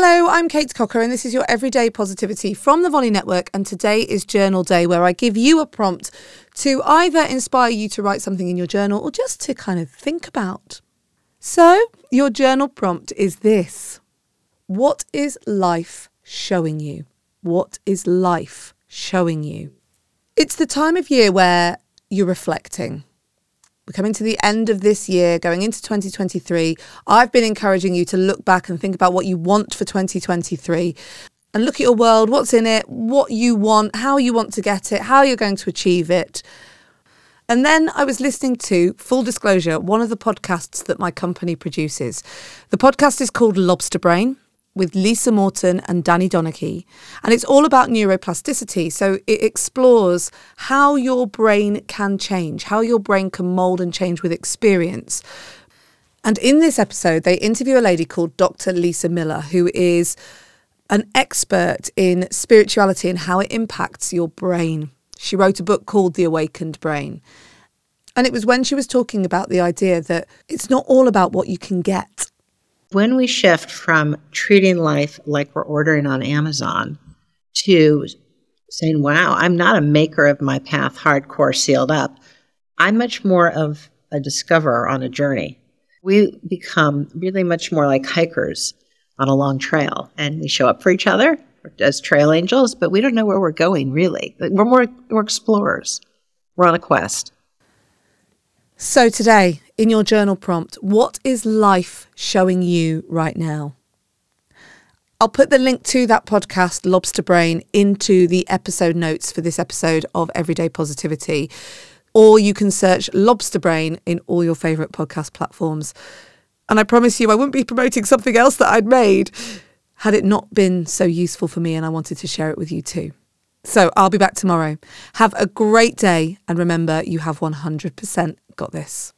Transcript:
Hello, I'm Kate Cocker, and this is your Everyday Positivity from the Volley Network. And today is Journal Day, where I give you a prompt to either inspire you to write something in your journal or just to kind of think about. So, your journal prompt is this What is life showing you? What is life showing you? It's the time of year where you're reflecting. We're coming to the end of this year, going into 2023. I've been encouraging you to look back and think about what you want for 2023 and look at your world, what's in it, what you want, how you want to get it, how you're going to achieve it. And then I was listening to, full disclosure, one of the podcasts that my company produces. The podcast is called Lobster Brain with Lisa Morton and Danny Donachie. And it's all about neuroplasticity. So it explores how your brain can change, how your brain can mold and change with experience. And in this episode, they interview a lady called Dr. Lisa Miller, who is an expert in spirituality and how it impacts your brain. She wrote a book called The Awakened Brain. And it was when she was talking about the idea that it's not all about what you can get when we shift from treating life like we're ordering on Amazon to saying, wow, I'm not a maker of my path hardcore sealed up, I'm much more of a discoverer on a journey. We become really much more like hikers on a long trail and we show up for each other as trail angels, but we don't know where we're going really. We're more we're explorers. We're on a quest. So, today, in your journal prompt, what is life showing you right now? I'll put the link to that podcast, Lobster Brain, into the episode notes for this episode of Everyday Positivity. Or you can search Lobster Brain in all your favourite podcast platforms. And I promise you, I wouldn't be promoting something else that I'd made had it not been so useful for me and I wanted to share it with you too. So I'll be back tomorrow. Have a great day and remember you have 100% got this.